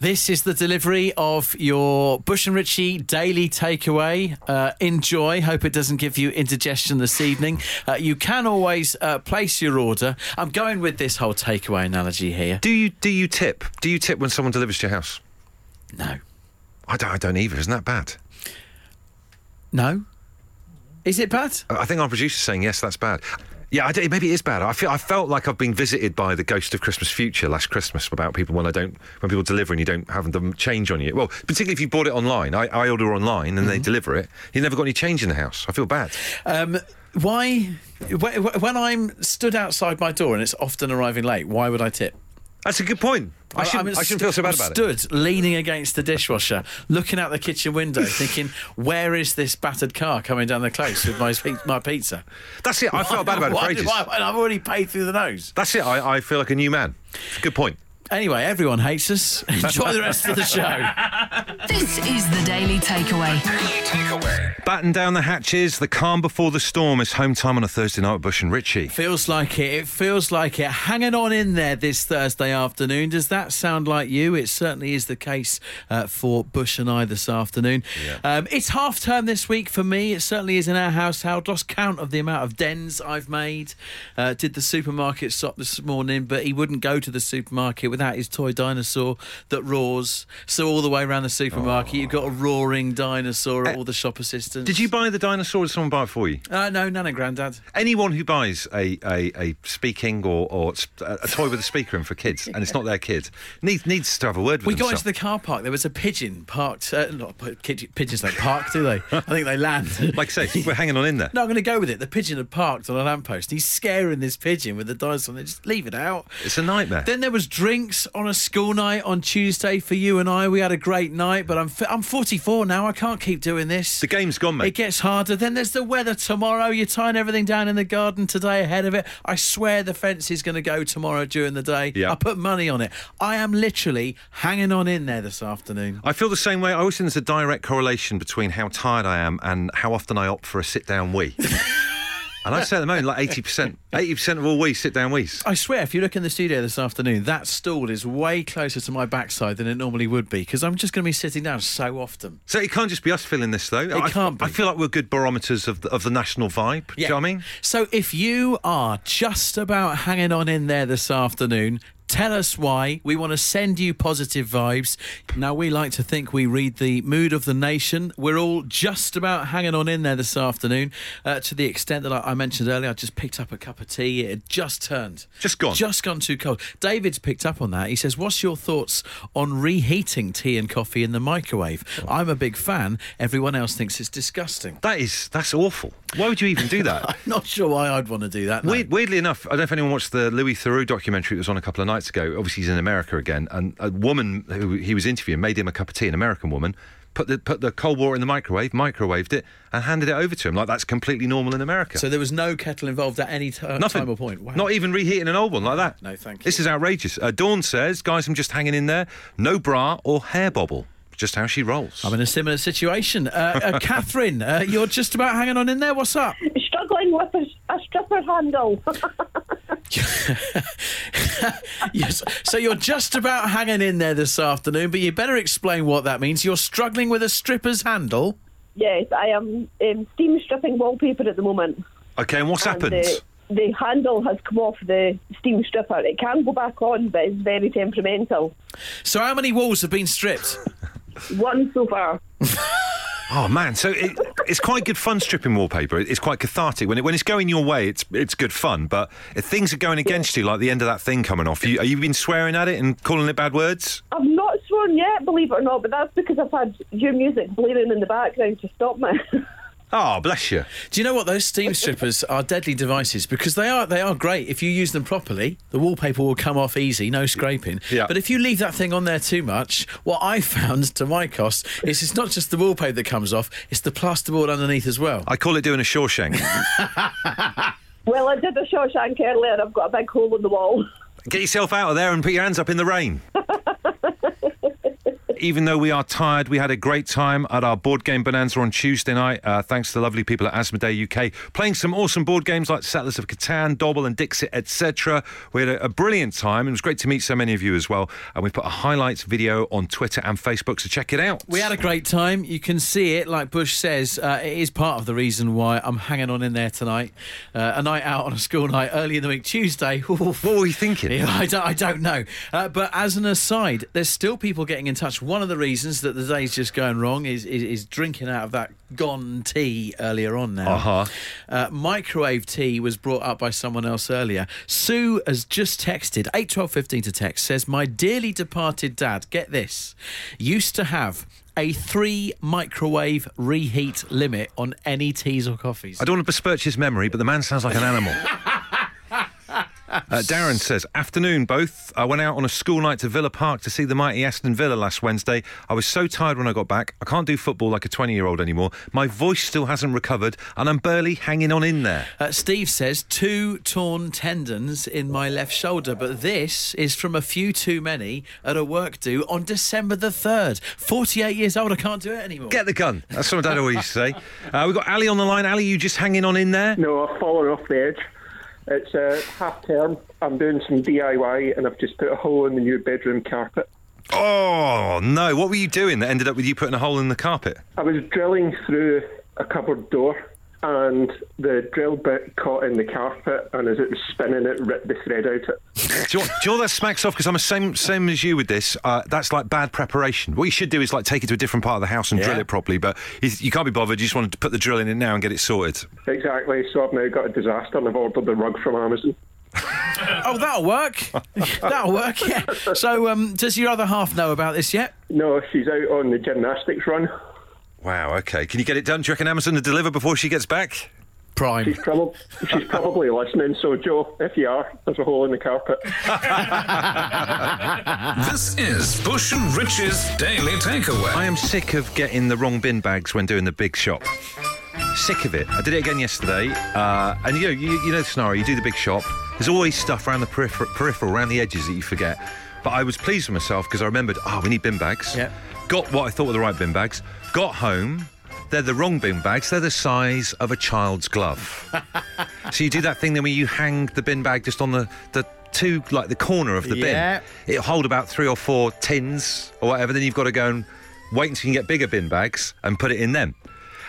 This is the delivery of your Bush and Richie daily takeaway. Uh, enjoy. Hope it doesn't give you indigestion this evening. Uh, you can always uh, place your order. I'm going with this whole takeaway analogy here. Do you do you tip? Do you tip when someone delivers to your house? No. I don't, I don't either. Isn't that bad? No. Is it bad? I think our producer's saying yes. That's bad. Yeah, I maybe it is bad. I feel I felt like I've been visited by the ghost of Christmas future last Christmas about people when I don't when people deliver and you don't have them change on you. Well, particularly if you bought it online. I, I order online and they deliver it. You never got any change in the house. I feel bad. Um, why? When I'm stood outside my door and it's often arriving late, why would I tip? That's a good point. I shouldn't, I, I'm shouldn't feel so bad I'm it. stood leaning against the dishwasher, looking out the kitchen window, thinking, "Where is this battered car coming down the close with my my pizza?" That's it. I felt bad about it for ages. I've already paid through the nose. That's it. I, I feel like a new man. Good point. Anyway, everyone hates us. Enjoy the rest of the show. This is the Daily Takeaway. Daily Takeaway. Batten down the hatches. The calm before the storm. is home time on a Thursday night with Bush and Richie. Feels like it. It feels like it. Hanging on in there this Thursday afternoon. Does that sound like you? It certainly is the case uh, for Bush and I this afternoon. Um, it's half term this week for me. It certainly is in our household. Lost count of the amount of dens I've made. Uh, did the supermarket stop this morning, but he wouldn't go to the supermarket without his toy dinosaur that roars. So all the way around the supermarket, you've got a roaring dinosaur at all the shop assistants. Did you buy the dinosaur or did someone buy it for you? Uh, no, none of Grandad. Anyone who buys a, a, a speaking or, or a toy with a speaker in for kids and it's not their kid needs needs to have a word with We got into the car park. There was a pigeon parked. Uh, not pigeons don't park, do they? I think they land. Like I say, we're hanging on in there. No, I'm going to go with it. The pigeon had parked on a lamppost. He's scaring this pigeon with the dinosaur. They just leave it out. It's a nightmare. Then there was drinks on a school night on Tuesday for you and I. We had a great night, but I'm I'm 44 now. I can't keep doing this. the game's gone, mate. It gets harder. Then there's the weather tomorrow. You're tying everything down in the garden today ahead of it. I swear the fence is going to go tomorrow during the day. Yeah. I put money on it. I am literally hanging on in there this afternoon. I feel the same way. I always think there's a direct correlation between how tired I am and how often I opt for a sit down wee. and I'd say at the moment, like 80%, 80% of all wees sit down wees. I swear, if you look in the studio this afternoon, that stool is way closer to my backside than it normally would be because I'm just going to be sitting down so often. So it can't just be us feeling this, though. I, can't be. I feel like we're good barometers of the, of the national vibe. Yeah. Do you know what I mean? So if you are just about hanging on in there this afternoon, Tell us why. We want to send you positive vibes. Now, we like to think we read the mood of the nation. We're all just about hanging on in there this afternoon uh, to the extent that I, I mentioned earlier, I just picked up a cup of tea. It had just turned. Just gone. Just gone too cold. David's picked up on that. He says, What's your thoughts on reheating tea and coffee in the microwave? I'm a big fan. Everyone else thinks it's disgusting. That is, that's awful. Why would you even do that? I'm not sure why I'd want to do that. Weird, weirdly enough, I don't know if anyone watched the Louis Theroux documentary that was on a couple of nights ago. Obviously, he's in America again, and a woman who he was interviewing made him a cup of tea, an American woman, put the put the cold water in the microwave, microwaved it, and handed it over to him like that's completely normal in America. So there was no kettle involved at any t- Nothing. time or point. Wow. Not even reheating an old one like that. No, thank you. This is outrageous. Uh, Dawn says, guys, I'm just hanging in there. No bra or hair bobble. Just how she rolls. I'm in a similar situation. Uh, uh, Catherine, uh, you're just about hanging on in there. What's up? struggling with a, a stripper handle. yes. So you're just about hanging in there this afternoon, but you better explain what that means. You're struggling with a stripper's handle. yes, I am um, steam stripping wallpaper at the moment. okay, and what's and happened? The, the handle has come off the steam stripper. It can go back on, but it's very temperamental. So how many walls have been stripped? One so far. Oh man, so it, it's quite good fun stripping wallpaper. It's quite cathartic when it when it's going your way. It's it's good fun, but if things are going against you, like the end of that thing coming off, you, are you been swearing at it and calling it bad words? I've not sworn yet, believe it or not, but that's because I've had your music blaring in the background to stop me. Oh, bless you. Do you know what those steam strippers are deadly devices because they are they are great if you use them properly. The wallpaper will come off easy, no scraping. Yeah. But if you leave that thing on there too much, what I found to my cost is it's not just the wallpaper that comes off; it's the plasterboard underneath as well. I call it doing a Shawshank. well, I did a Shawshank earlier. and I've got a big hole in the wall. Get yourself out of there and put your hands up in the rain. Even though we are tired, we had a great time at our board game bonanza on Tuesday night. Uh, thanks to the lovely people at Asmodee UK, playing some awesome board games like Settlers of Catan, Dobble and Dixit, etc. We had a, a brilliant time. It was great to meet so many of you as well. And we put a highlights video on Twitter and Facebook, so check it out. We had a great time. You can see it, like Bush says. Uh, it is part of the reason why I'm hanging on in there tonight. Uh, a night out on a school night early in the week, Tuesday. What were you thinking? I don't, I don't know. Uh, but as an aside, there's still people getting in touch. One of the reasons that the day's just going wrong is, is, is drinking out of that gone tea earlier on now. Uh-huh. Uh, microwave tea was brought up by someone else earlier. Sue has just texted, 8 12 15 to text, says, My dearly departed dad, get this, used to have a three microwave reheat limit on any teas or coffees. I don't want to besmirch his memory, but the man sounds like an animal. Uh, Darren says, Afternoon, both. I went out on a school night to Villa Park to see the mighty Aston Villa last Wednesday. I was so tired when I got back. I can't do football like a 20 year old anymore. My voice still hasn't recovered, and I'm barely hanging on in there. Uh, Steve says two torn tendons in my left shoulder, but this is from a few too many at a work do on December the 3rd. 48 years old, I can't do it anymore. Get the gun. That's what my dad always used to say. Uh, we've got Ali on the line. Ali, you just hanging on in there? No, I've fallen off the edge. It's uh, half term. I'm doing some DIY and I've just put a hole in the new bedroom carpet. Oh, no. What were you doing that ended up with you putting a hole in the carpet? I was drilling through a cupboard door and the drill bit caught in the carpet and as it was spinning it ripped the thread out it. Do you, know, do you know what that smacks off? Because I'm the same same as you with this. Uh, that's like bad preparation. What you should do is like take it to a different part of the house and drill it properly. But you, you can't be bothered. You just want to put the drill in it now and get it sorted. Exactly, so I've now got a disaster and I've ordered the rug from Amazon. Oh, that'll work. that'll work, yeah. So, um, does your other half know about this yet? No, she's out on the gymnastics run. Wow. Okay. Can you get it done? Do you reckon Amazon to deliver before she gets back? Prime. She's, prob- she's probably listening, so Joe, if you are, there's a hole in the carpet. This is Bush and Rich's Daily Takeaway. I am sick of getting the wrong bin bags when doing the big shop. Sick of it. I did it again yesterday. Uh, and you know, you, you know the scenario. You do the big shop. There's always stuff around the peripheral, peripheral, around the edges that you forget. But I was pleased with myself because I remembered, oh, we need bin bags. Yeah. Got what I thought were the right bin bags. Got home. They're the wrong bin bags. They're the size of a child's glove. so you do that thing then where you hang the bin bag just on the, the two, like the corner of the Yeah. bin. It'll hold about three or four tins or whatever. Then you've got to go and wait until you can get bigger bin bags and put it in them.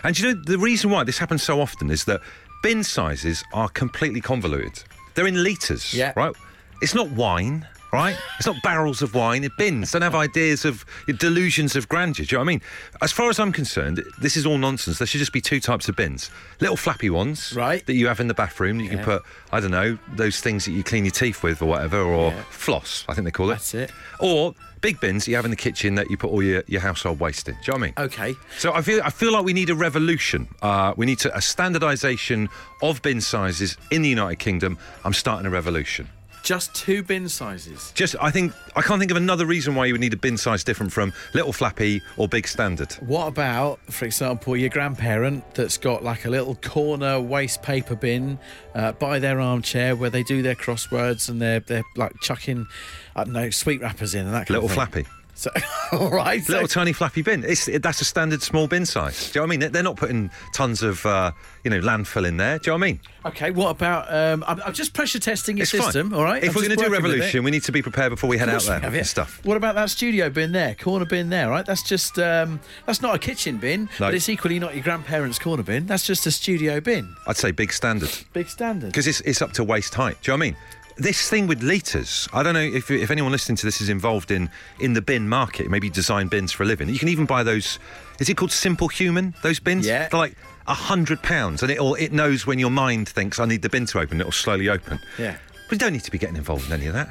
And you know, the reason why this happens so often is that bin sizes are completely convoluted. They're in litres, Yeah. right? It's not wine, right? It's not barrels of wine. It's bins. Don't have ideas of delusions of grandeur. Do you know what I mean? As far as I'm concerned, this is all nonsense. There should just be two types of bins: little flappy ones, Right. that you have in the bathroom. that You can put, I don't know, those things that you clean your teeth with or whatever, or Yeah. floss. I think they call it. That's it. Or big bins that you have in the kitchen that you put all your, your household waste in. Do you know what I mean? Okay. So I feel I feel like we need a revolution. Uh, we need to, a standardisation of bin sizes in the United Kingdom. I'm starting a revolution. Just two bin sizes. Just I think I can't think of another reason why you would need a bin size different from little flappy or big standard. What about, for example, your grandparent that's got like a little corner waste paper bin uh, by their armchair where they do their crosswords and they're they're like chucking, I don't know, sweet wrappers in and that kind Little of thing. Little flappy. So, all right. so- Little tiny flappy bin. It's, it, that's a standard small bin size. Do you know what I mean? They're not putting tons of uh, you know landfill in there. Do you know what I mean? okay. What about? Um, I'm, I'm just pressure testing your It's system. fine. All right. If I'm we're going to do working with it. revolution, we need to be prepared before we head out there have, yeah. stuff. What about that studio bin there, corner bin there? Right, that's just um, that's not a kitchen bin, No. but it's equally not your grandparents' corner bin. That's just a studio bin. I'd say big standard. Big standard. because it's, it's up to waist height. Do you know what I mean? This thing with litres, I don't know if, if anyone listening to this is involved in, in the bin market, maybe design bins for a living. You can even buy those, is it called Simple Human, those bins? Yeah. They're like a hundred pounds and it'll, it knows when your mind thinks, I need the bin to open, it'll slowly open. Yeah. But you don't need to be getting involved in any of that.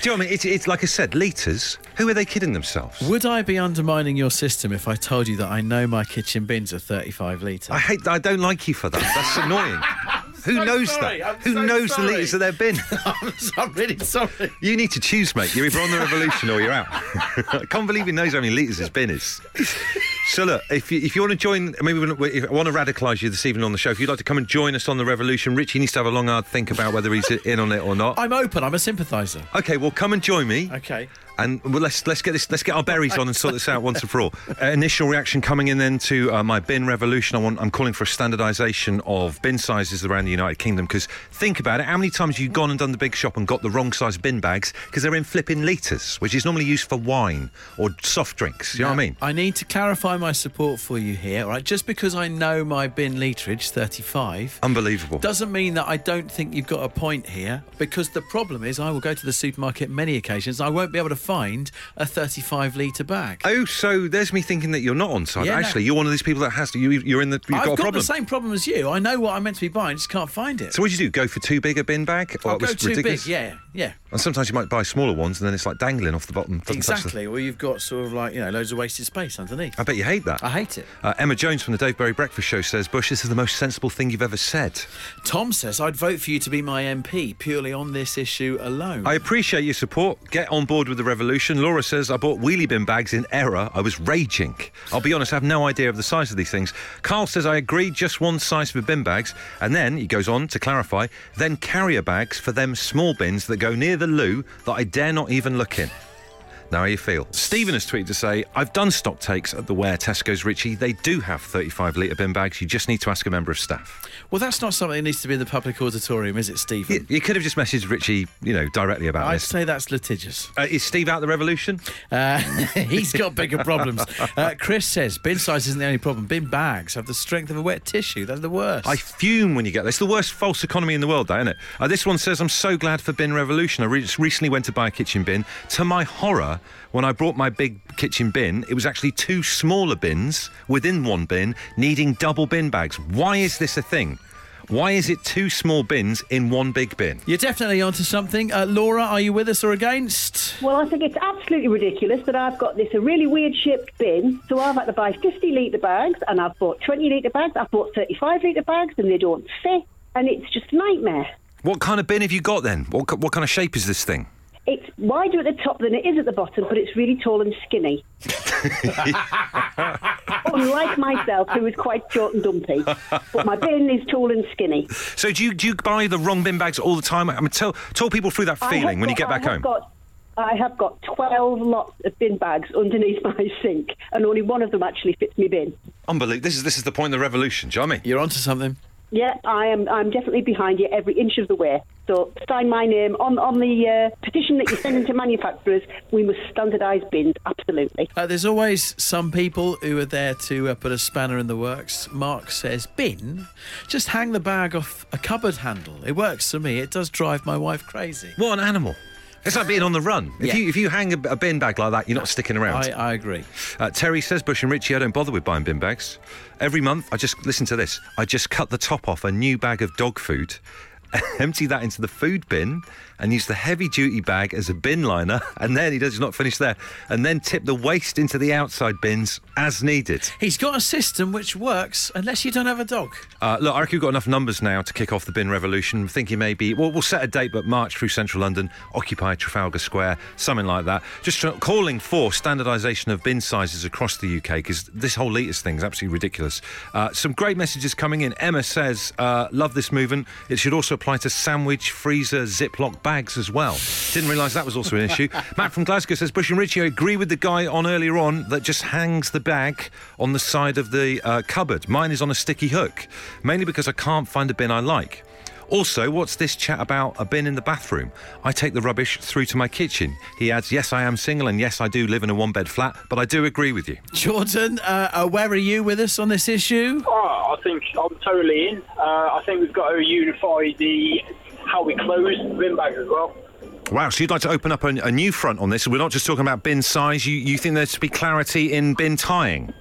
Do you know what I mean? It's, it's like I said, litres, who are they kidding themselves? Would I be undermining your system if I told you that I know my kitchen bins are 35 litres? I hate. I don't like you for that. That's annoying. Who so knows sorry, that? I'm Who so knows sorry. the litres of their bin? I'm, I'm really sorry. You need to choose, mate. You're either on the revolution or you're out. I can't believe he knows how many litres his bin is. So look, if you, if you want to join, maybe we- we- if I want to radicalise you this evening on the show. If you'd like to come and join us on the revolution, Richie needs to have a long hard think about whether he's in on it or not. I'm open. I'm a sympathiser. Okay, well, come and join me. Okay. And well, let's let's get this let's get our berries on and sort this out once and for all. Uh, initial reaction coming in then to uh, my bin revolution. I want I'm calling for a standardisation of bin sizes around the United Kingdom because think about it. How many times have you gone and done the big shop and got the wrong size bin bags because they're in flipping litres, which is normally used for wine or soft drinks. You know what I mean? I need to clarify my support for you here, all right? Just because I know my bin literage, 35, Unbelievable. doesn't mean that I don't think you've got a point here because the problem is I will go to the supermarket many occasions. I won't be able to find a 35 litre bag. Oh, so there's me thinking that you're not on side. Yeah, no. Actually, you're one of these people that has to. You, you're in the. You've I've got got the same problem as you. I know what I'm meant to be buying, just can't find it. So what do you do? Go for too big a bin bag? Or I'll go too ridiculous? big. Yeah, yeah. And sometimes you might buy smaller ones, and then it's like dangling off the bottom. doesn't Exactly. Or you've got sort of like, you know, loads of wasted space underneath. I bet you hate that. I hate it. Uh, Emma Jones from the Dave Berry Breakfast Show says, Bush, this is the most sensible thing you've ever said. Tom says, I'd vote for you to be my MP purely on this issue alone. I appreciate your support. Get on board with the revolution. Laura says, I bought wheelie bin bags in error. I was raging. I'll be honest, I have no idea of the size of these things. Carl says, I agree, just one size for bin bags. And then, he goes on to clarify, then carrier bags for them small bins that go near the loo that I dare not even look in. Now, how you feel? Stephen has tweeted to say, I've done stock takes at the Ware Tesco's Richie. They do have 35 litre bin bags. You just need to ask a member of staff. Well, that's not something that needs to be in the public auditorium, is it, Stephen? You, you could have just messaged Richie, you know, directly about it. I'd this. say that's litigious. Uh, is Steve out the revolution? Uh, he's got bigger problems. Uh, Chris says bin size isn't the only problem. Bin bags have the strength of a wet tissue. They're the worst. I fume when you get this. It's the worst false economy in the world, though, isn't it? Uh, this one says, I'm so glad for Bin Revolution. I re- recently went to buy a kitchen bin. To my horror, when I brought my big kitchen bin, it was actually two smaller bins within one bin needing double bin bags. Why is this a thing? Why is it two small bins in one big bin? You're definitely onto something. Uh, Laura, are you with us or against? Well, I think it's absolutely ridiculous that I've got this a really weird shaped bin. So I've had to buy 50 litre bags and I've bought 20 litre bags. I've bought 35 litre bags and they don't fit. And it's just a nightmare. What kind of bin have you got then? What, what kind of shape is this thing? It's wider at the top than it is at the bottom, but it's really tall and skinny. Unlike myself, who is quite short and dumpy. But my bin is tall and skinny. So do you, do you buy the wrong bin bags all the time? I mean, tell, tell people through that feeling have when you get back I home. Got, I have got 12 lots of bin bags underneath my sink, and only one of them actually fits me bin. Unbelievable. This is, this is the point of the revolution, do you know I mean? You're onto something. Yeah, I am. I'm definitely behind you every inch of the way. So sign my name on on the uh, petition that you're sending to manufacturers. We must standardise bins. Absolutely. Uh, there's always some people who are there to uh, put a spanner in the works. Mark says, bin? Just hang the bag off a cupboard handle. It works for me. It does drive my wife crazy. What an animal. It's like being on the run. If Yeah. you if you hang a, a bin bag like that, you're not sticking around. I, I agree. Uh, Terry says, Bush and Richie, I don't bother with buying bin bags. Every month, I just listen to this. I just cut the top off a new bag of dog food, empty that into the food bin, and use the heavy duty bag as a bin liner. And then he does not finish there, and then tip the waste into the outside bins as needed. He's got a system which works unless you don't have a dog. Uh, look, I reckon we've got enough numbers now to kick off the bin revolution. I'm thinking maybe, well, we'll set a date, but march through central London, occupy Trafalgar Square, something like that. Just tr- calling for standardisation of bin sizes across the UK because this whole litres thing is absolutely ridiculous. Uh, some great messages coming in. Emma says, uh, love this movement. It should also apply to sandwich, freezer, Ziploc bags as well. Didn't realise that was also an issue. Matt from Glasgow says, Bush and Richie, agree with the guy on earlier on that just hangs the bag on the side of the uh, cupboard. Mine is on a sticky hook, mainly because I can't find a bin I like. Also, what's this chat about a bin in the bathroom? I take the rubbish through to my kitchen. He adds, Yes, I am single, and yes, I do live in a one bed flat, but I do agree with you. Jordan, uh, uh, where are you with us on this issue? Oh, I think I'm totally in. Uh, I think we've got to unify the how we close the bin bags as well. Wow, so you'd like to open up a, a new front on this? We're not just talking about bin size, you, you think there should be clarity in bin tying?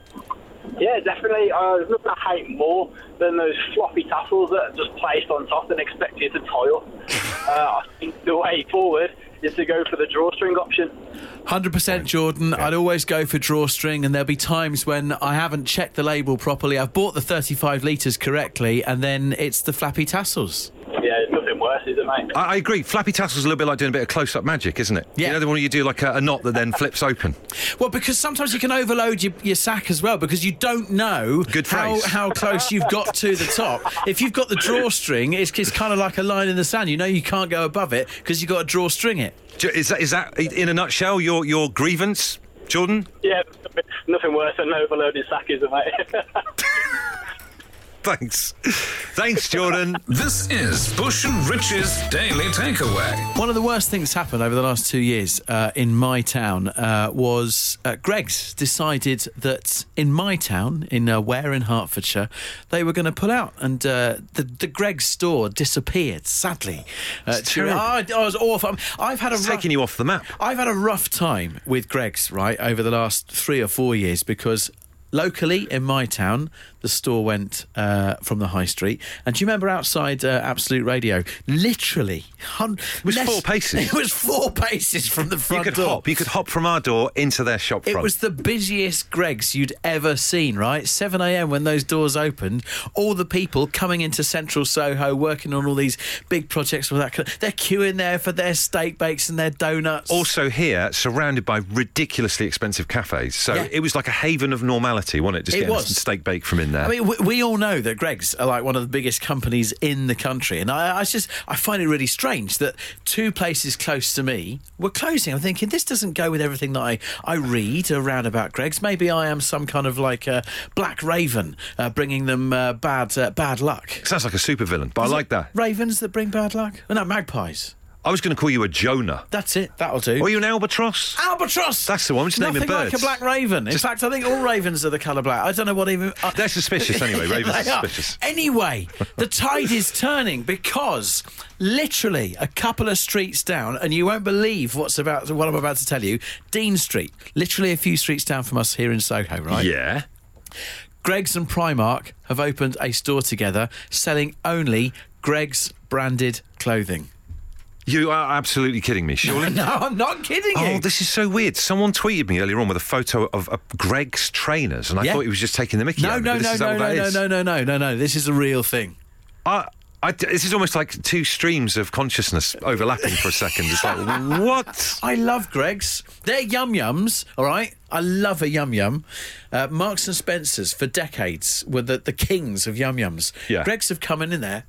Yeah, definitely. Uh, there's nothing I hate more than those floppy tassels that are just placed on top and expect you to toil. uh, I think the way forward is to go for the drawstring option. 100% Jordan. I'd always go for drawstring, and there'll be times when I haven't checked the label properly. I've bought the 35 litres correctly, and then it's the flappy tassels. Yeah, worse. worse, is it, mate? I, I agree. Flappy tassel's a little bit like doing a bit of close-up magic, isn't it? Yeah. You know the one where you do like a, a knot that then uh, uh, flips open. Well, because sometimes you can overload your, your sack as well because you don't know Good how, phrase. how close you've got to the top. If you've got the drawstring, it's, it's kind of like a line in the sand. You know you can't go above it because you've got to drawstring it. Is that, is that in a nutshell your your grievance, Jordan? Yeah, nothing worse than an overloaded sack, is it, mate? Thanks, thanks, Jordan. This is Bush and Rich's Daily Takeaway. One of the worst things happened over the last two years uh, in my town uh, was uh, Greggs decided that in my town, in uh, Ware in Hertfordshire, they were going to pull out, and uh, the the Greggs store disappeared. Sadly, uh, It's during- terrible. Oh, it was awful. I've had a It's rough- taking you off the map. I've had a rough time with Greggs, right, over the last three or four years because locally in my town, the store went uh, from the high street. And do you remember outside uh, Absolute Radio? Literally, hun- It was four paces. It was four paces from the front You could door. hop. You could hop from our door into their shop front. It was the busiest Greggs you'd ever seen, right? 7 a.m. when those doors opened, all the people coming into central Soho working on all these big projects. All that, they're queuing there for their steak bakes and their donuts. also here, surrounded by ridiculously expensive cafes. So Yeah. it was like a haven of normality, wasn't it? Just It getting was. some steak bake from in there. I mean, we, we all know that Greggs are like one of the biggest companies in the country, and I, I just I find it really strange that two places close to me were closing. I'm thinking this doesn't go with everything that I, I read around about Greggs. Maybe I am some kind of like a black raven uh, bringing them uh, bad uh, bad luck. Sounds like a supervillain, but I Is it like that. Ravens that bring bad luck? Oh, no, magpies. I was going to call you a Jonah. That's it. That'll do. Or you an albatross? Albatross. That's the one, just naming Nothing like a black raven. In Just- fact, I think all ravens are the colour black. I don't know what even. uh, They're suspicious anyway. Ravens are They are. suspicious. Anyway, the tide is turning because literally a couple of streets down, and you won't believe what's about what I'm about to tell you. Dean Street, literally a few streets down from us here in Soho, right? Yeah. Greggs and Primark have opened a store together selling only Greggs branded clothing. You are absolutely kidding me, surely. No, I'm not kidding you. Oh, this is so weird. Someone tweeted me earlier on with a photo of, of Greggs trainers, and I Yeah. thought he was just taking the mickey. no, out no, this no, no, no, no, no, no, no, no, no. This is a real thing. I, I, this is almost like two streams of consciousness overlapping for a second. It's like, what? I love Greggs. They're yum yums, all right? I love a yum yum. Uh, Marks and Spencer's for decades were the, the kings of yum yums. Yeah. Greggs have come in, in there,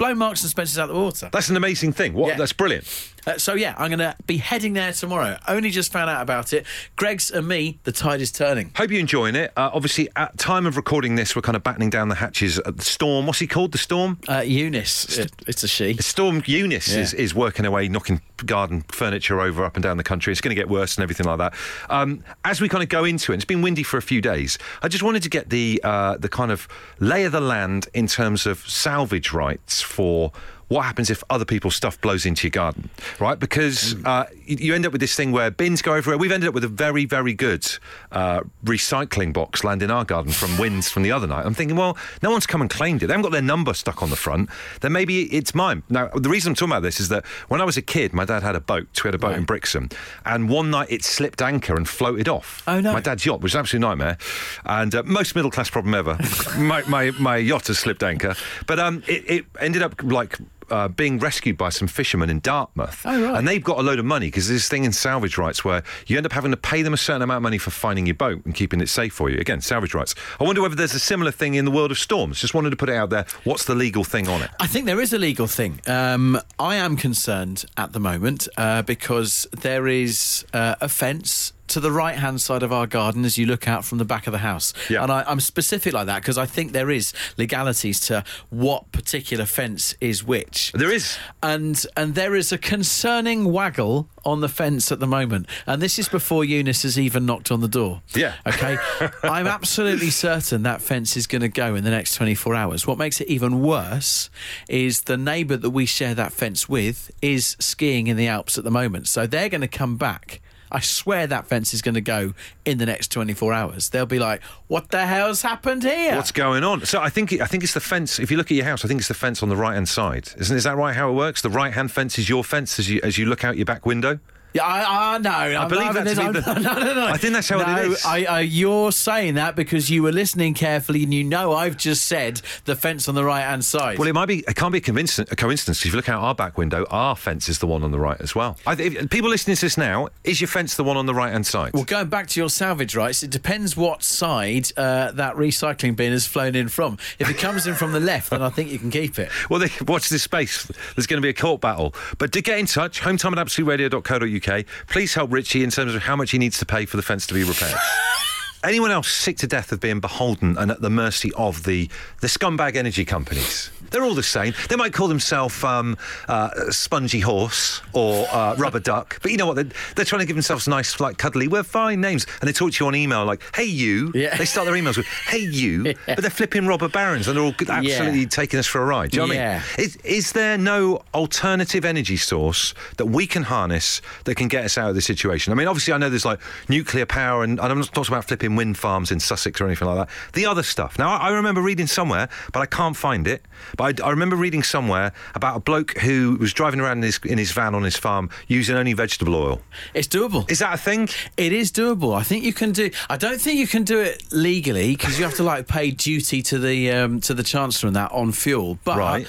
blown Marks and Spencer's out the water. That's an amazing thing. What? Yeah. That's brilliant. Uh, so, yeah, I'm going to be heading there tomorrow. Only just found out about it. Greggs and me, the tide is turning. Hope you're enjoying it. Uh, obviously, at time of recording this, we're kind of battening down the hatches at the storm. What's he called? The storm. Uh, Eunice, it, it's a she. The storm Eunice Yeah. is, is working away, knocking garden furniture over up and down the country. It's going to get worse and everything like that. Um, as we kind of go into it, it's been windy for a few days. I just wanted to get the uh, the kind of lay of the land in terms of salvage rights for what happens if other people's stuff blows into your garden, right? Because uh, you, end up with this thing where bins go everywhere. We've ended up with a very, very good uh, recycling box land in our garden from winds from the other night. I'm thinking, well, no one's come and claimed it. They haven't got their number stuck on the front. Then maybe it's mine. Now, the reason I'm talking about this is that when I was a kid, my dad had a boat. We had a boat in Brixham, and one night it slipped anchor and floated off. Oh, no. My dad's yacht was an absolute nightmare, and uh, most middle class problem ever. my, my my yacht has slipped anchor, but um, it, it ended up like. Uh, being rescued by some fishermen in Dartmouth, Oh, right. and they've got a load of money because there's this thing in salvage rights where you end up having to pay them a certain amount of money for finding your boat and keeping it safe for you. Again, salvage rights. I wonder whether there's a similar thing in the world of storms. Just wanted to put it out there. What's the legal thing on it? I think there is a legal thing. Um, I am concerned at the moment uh, because there is uh, a fence to the right hand side of our garden as you look out from the back of the house. Yeah. And I, I'm specific like that because I think there is legalities to what particular fence is which. There is. And and there is a concerning waggle on the fence at the moment. And this is before Eunice has even knocked on the door. Yeah. Okay. I'm absolutely certain that fence is going to go in the next 24 hours. What makes it even worse is the neighbour that we share that fence with is skiing in the Alps at the moment. So they're going to come back. I swear that fence is going to go in the next 24 hours. They'll be like, what the hell's happened here? What's going on? So I think I think it's the fence. If you look at your house, I think it's the fence on the right hand side. Isn't is that right? How it works? The right hand fence is your fence as you as you look out your back window. Yeah, I, I no, I believe that to be the- no, no, no. I think that's how it no, is. I, I, you're saying that because you were listening carefully and you know I've just said the fence on the right hand side. Well, it might be. It can't be a coincidence. A coincidence. If you look out our back window, our fence is the one on the right as well. I, if, people listening to this now, is your fence the one on the right hand side? Well, going back to your salvage rights, it depends what side uh, that recycling bin has flown in from. If it comes in from the left, then I think you can keep it. Well, they, watch this space. There's going to be a court battle. But to get in touch, hometime at absoluteradio.co.uk. Please help Richie in terms of how much he needs to pay for the fence to be repaired. Anyone else sick to death of being beholden and at the mercy of the, the scumbag energy companies? They're all the same. They might call themselves um, uh, Spongy Horse or uh, Rubber Duck, but you know what? They're, they're trying to give themselves nice, like cuddly, we're fine names. And they talk to you on email like, hey, you. Yeah. They start their emails with, hey, you. But they're flipping robber barons and they're all absolutely Yeah. taking us for a ride. Do you know what I mean? Is, is there no alternative energy source that we can harness that can get us out of this situation? I mean, obviously, I know there's like nuclear power, and, and I'm not talking about flipping wind farms in Sussex or anything like that. The other stuff. Now, I, I remember reading somewhere, but I can't find it. But I, I remember reading somewhere about a bloke who was driving around in his, in his van on his farm using only vegetable oil. It's doable. Is that a thing? It is doable. I think you can do. I don't think you can do it legally because you have to like pay duty to the um, to the chancellor and that on fuel. But Right.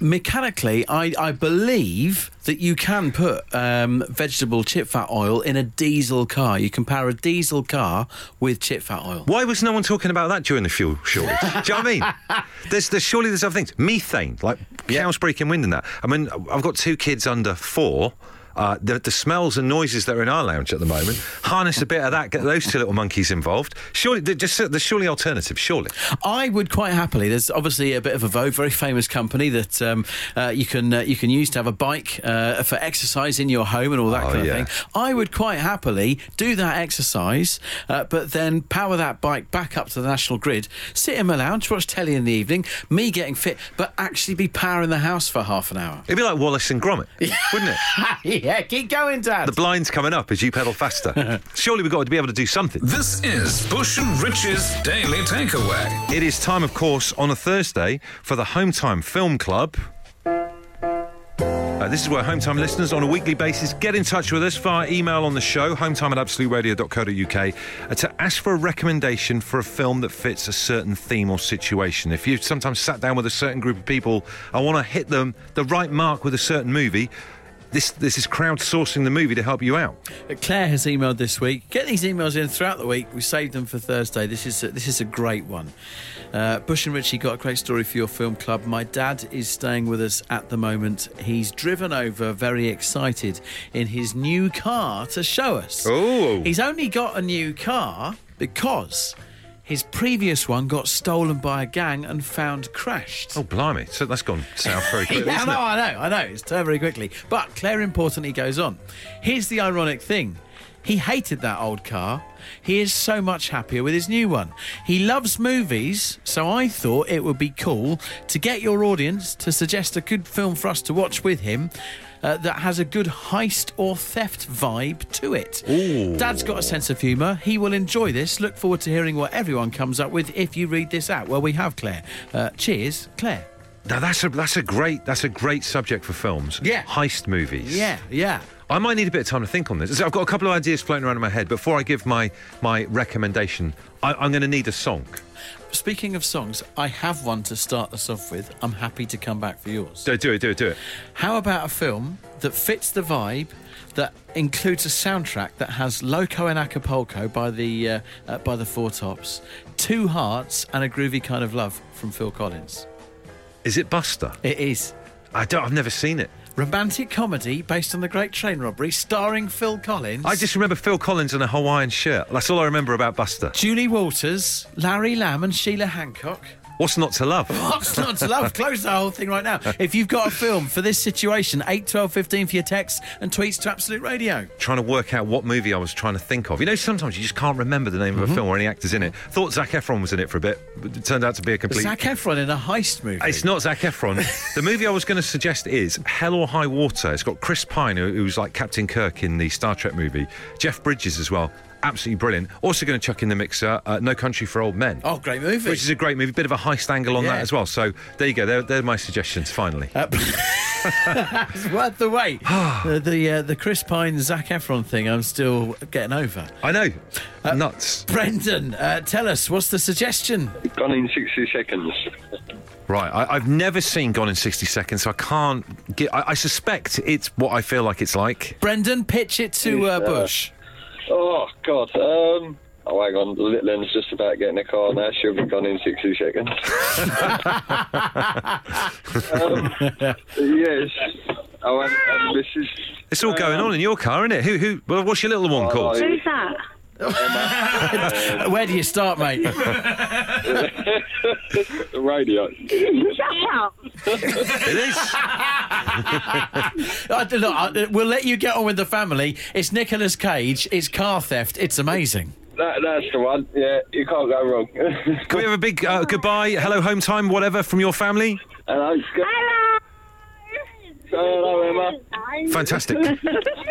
Mechanically, I, I believe that you can put um, vegetable chip fat oil in a diesel car. You can power a diesel car with chip fat oil. Why was no one talking about that during the fuel shortage? Do you know what I mean? There's, there's surely there's other things. Methane, like cows breaking wind and that. I mean, I've got two kids under four. Uh, the, the smells and noises that are in our lounge at the moment. Harness a bit of that. Get those two little monkeys involved. Surely, just there's surely alternatives. Surely. I would quite happily. There's obviously a bit of a Vogue, very famous company that um, uh, you can uh, you can use to have a bike uh, for exercise in your home and all that Oh, kind yeah. of thing. I would quite happily do that exercise, uh, but then power that bike back up to the national grid, sit in my lounge, watch telly in the evening, me getting fit, but actually be powering the house for half an hour. It'd be like Wallace and Gromit, wouldn't it? yeah, keep going, Dad. The blinds coming up as you pedal faster. surely we've got to be able to do something. This is Bush and Rich's Daily Takeaway. It is time, of course, on a Thursday for the Home Time Film Club. Uh, this is where Home Time listeners on a weekly basis get in touch with us via email on the show, hometime at absoluteradio.co.uk, uh, to ask for a recommendation for a film that fits a certain theme or situation. If you've sometimes sat down with a certain group of people, I want to hit them the right mark with a certain movie. This, this is crowdsourcing the movie to help you out. Claire has emailed this week. Get these emails in throughout the week. We saved them for Thursday. This is a, this is a great one. Uh, Bush and Richie got a great story for your film club. My dad is staying with us at the moment. He's driven over, very excited, in his new car to show us. Oh. He's only got a new car because his previous one got stolen by a gang and found crashed. Oh, blimey. So that's gone south very quickly, Yeah, I know? I know, I know. It's turned very quickly. But Claire importantly goes on. Here's the ironic thing. He hated that old car. He is so much happier with his new one. He loves movies, so I thought it would be cool to get your audience to suggest a good film for us to watch with him uh, that has a good heist or theft vibe to it. Dad's got a sense of humour. He will enjoy this. Look forward to hearing what everyone comes up with if you read this out. Well, we have Claire. Uh, cheers, Claire. Now that's a that's a great that's a great subject for films. Yeah. heist movies. Yeah, yeah. I might need a bit of time to think on this. So I've got a couple of ideas floating around in my head. Before I give my my recommendation, I, I'm going to need a song. Speaking of songs, I have one to start us off with. I'm happy to come back for yours. Do, do it, do it, do it. How about a film that fits the vibe, that includes a soundtrack that has Loco in Acapulco by the uh, uh, by the Four Tops, Two Hearts, and a groovy kind of love from Phil Collins? Is it Buster? It is. I don't. I've never seen it. Romantic comedy based on the Great Train Robbery, starring Phil Collins. I just remember Phil Collins in a Hawaiian shirt. That's all I remember about Buster. Julie Walters, Larry Lamb, and Sheila Hancock. What's not to love? What's not to love? Close the whole thing right now. If you've got a film for this situation, 8, 12, 15 for your texts and tweets to Absolute Radio. trying to work out what movie I was trying to think of. You know, sometimes you just can't remember the name of a mhm. film or any actors in it. Thought Zac Efron was in it for a bit, but it turned out to be a complete. Zac Efron in a heist movie. It's not Zac Efron. the movie I was going to suggest is Hell or High Water. It's got Chris Pine, who, who's like Captain Kirk in the Star Trek movie, Jeff Bridges as well. Absolutely brilliant. Also going to chuck in the mixer uh, No Country for Old Men. Oh, great movie. Which is a great movie, bit of a heist angle on Yeah. that as well. So there you go. They're, they're my suggestions. Finally, it's worth the wait. the the, uh, the Chris Pine Zac Efron thing, I'm still getting over. I know, nuts. Brendan, uh, tell us what's the suggestion? Gone in 60 seconds. Right, I, I've never seen Gone in 60 Seconds, so I can't get. I, I suspect it's what I feel like it's like. Brendan, pitch it to uh, Bush. Oh, God. Um, oh, hang on. Little N's just about getting a car now. She'll be gone in 60 seconds. um, yes. Oh, and, and this is. It's all going on in your car, isn't it? Who? Who? Well, what's your little one called? Who's that? Where do you start, mate? radio. Shut up. It is. I, look, I, we'll let you get on with the family. It's Nicolas Cage. It's car theft. It's amazing. That, that's the one. Yeah, you can't go wrong. Can we have a big uh, goodbye, hello, home time, whatever from your family? Hello. Hello. Hello, Emma. Fantastic.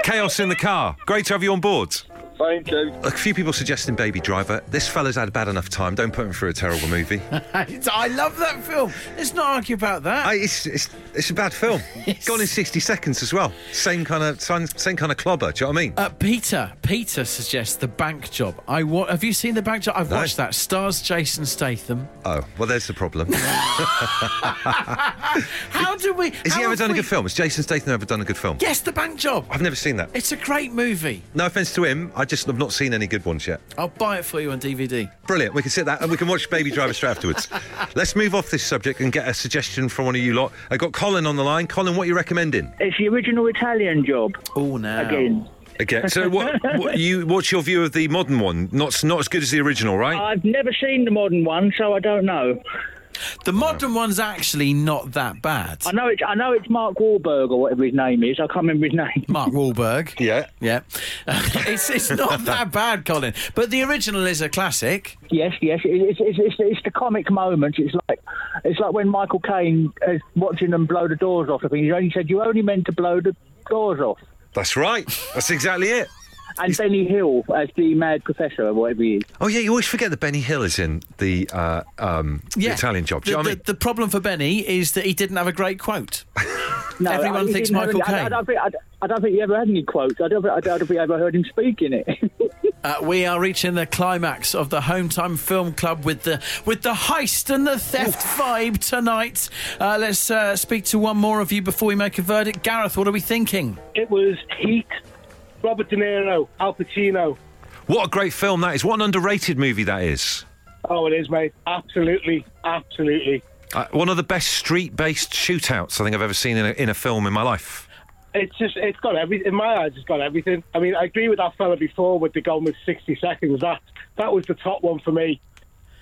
Chaos in the car. Great to have you on board. Thank you. A few people suggesting Baby Driver. This fella's had bad enough time. Don't put him through a terrible movie. I love that film. Let's not argue about that. I, it's, it's, it's a bad film. Gone in 60 seconds as well. Same kind of same, same kind of clobber. Do you know what I mean? Uh, Peter, Peter suggests the bank job. I wa- have you seen the bank job? I've No. watched that. Stars Jason Statham. oh, well, there's the problem. How do we? Has he ever have done a good film? Has Jason Statham ever done a good film? Yes, the bank job. I've never seen that. It's a great movie. No offence to him, I just have not seen any good ones yet. I'll buy it for you on DVD. Brilliant. We can sit that and we can watch Baby Driver straight afterwards. Let's move off this subject and get a suggestion from one of you lot. I got Colin on the line. Colin, what are you recommending? It's the original Italian job Oh, now again. Again, so what, what you what's your view of the modern one? Not not as good as the original, right? I've never seen the modern one, so I don't know. The modern one's actually not that bad. I know it's I know it's Mark Wahlberg or whatever his name is. I can't remember his name. Mark Wahlberg. Yeah. Yeah. it's, it's not that bad, Colin. But the original is a classic. Yes, yes. It's, it's, it's, it's the comic moment. It's like it's like when Michael Caine is watching them blow the doors off. I think he only said you only meant to blow the doors off. That's right. That's exactly it. And Benny Hill as the mad professor or whatever he is. Oh yeah, you always forget that Benny Hill is in the uh, um, the Italian job. Do The, you know what I mean? the problem for Benny is that he didn't have a great quote. No, Everyone he thinks Michael any- I, I, Caine. don't think, I, I don't think he ever had any quotes. I don't, think- I don't think I ever heard him speak in it. Uh, we are reaching the climax of the Home Time Film Club with the with the heist and the theft vibe tonight. Uh, let's uh, speak to one more of you before we make a verdict. Gareth, what are we thinking? It was Heat, Robert De Niro, Al Pacino. What a great film that is. What an underrated movie that is. Oh, it is, mate. Absolutely, absolutely. Uh, one of the best street-based shootouts I think I've ever seen in a, in a film in my life. It's just, it's got everything. In my eyes, it's got everything. I mean, I agree with that fella before with the Gone with 60 seconds. That that was the top one for me.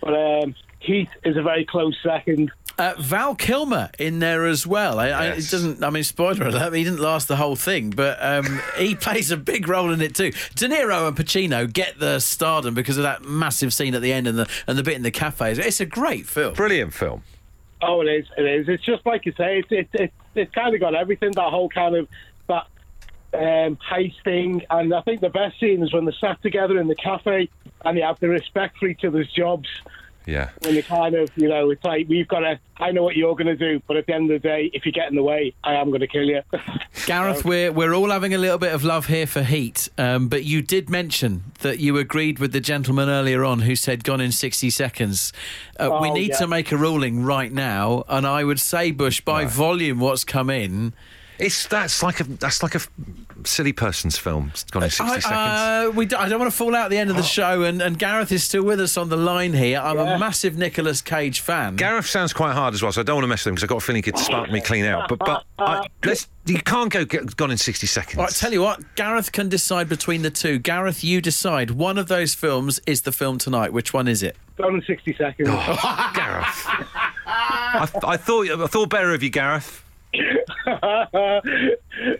But um, Heat is a very close second. Uh, Val Kilmer in there as well. I, I, it doesn't. I mean, spoiler alert. He didn't last the whole thing, but um, he plays a big role in it too. De Niro and Pacino get the stardom because of that massive scene at the end and the and the bit in the cafe. It's a great film. Brilliant film. Oh, it is. It is. It's just like you say. It's it's it's, it's kind of got everything. That whole kind of that um, heist thing, and I think the best scene is when they sat together in the cafe and they have the respect for each other's jobs. Yeah. When they kind of, you know, it's like we've got to. I know what you're going to do, but at the end of the day, if you get in the way, I am going to kill you. Gareth, we're we're all having a little bit of love here for Heat, um, but you did mention that you agreed with the gentleman earlier on who said "gone in 60 seconds." Uh, we Oh, need yeah. to make a ruling right now, and I would say, Bush, by volume, what's come in. It's that's like a that's like a silly person's film. It's gone in sixty I, seconds. uh, we, d- I don't want to fall out at the end of the show, and, and Gareth is still with us on the line here. I'm a massive Nicolas Cage fan. Gareth sounds quite hard as well, so I don't want to mess with him because I've got a feeling he could spark me clean out. But but I, let's you can't go get, gone in sixty seconds. All right, tell you what, Gareth can decide between the two. Gareth, you decide. One of those films is the film tonight. Which one is it? Gone in 60 seconds. Gareth. I, I thought I thought better of you, Gareth.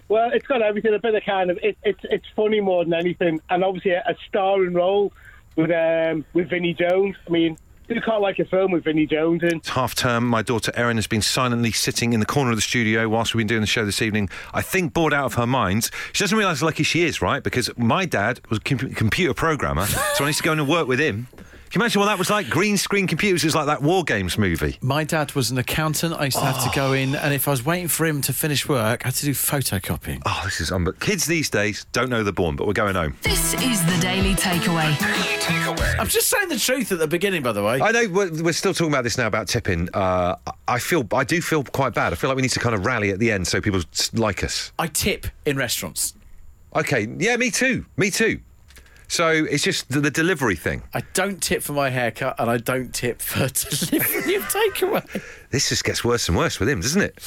well, it's got everything. A bit of kind of it, it's it's funny more than anything, and obviously a, a starring role with um with Vinnie Jones. I mean, who can't like a film with Vinnie Jones in? It's half term. My daughter Erin has been silently sitting in the corner of the studio whilst we've been doing the show this evening. I think bored out of her mind. She doesn't realise how lucky she is, right? Because my dad was a computer programmer, so I used to go and work with him. Can you imagine what that was like? Green screen computers. It was like that War Games movie. My dad was an accountant. I used to have to go in, and if I was waiting for him to finish work, I had to do photocopying. Oh, this is unbelievable. Kids these days don't know they're born, but we're going home. This is the Daily Takeaway. Daily Takeaway. I'm just saying the truth at the beginning, by the way. I know we're, we're still talking about this now about tipping. Uh, I feel, I do feel quite bad. I feel like we need to kind of rally at the end so people s- like us. I tip in restaurants. Okay, yeah, me too, me too. So it's just the, the delivery thing. I don't tip for my haircut, and I don't tip for delivery of takeaway. This just gets worse and worse with him, doesn't it?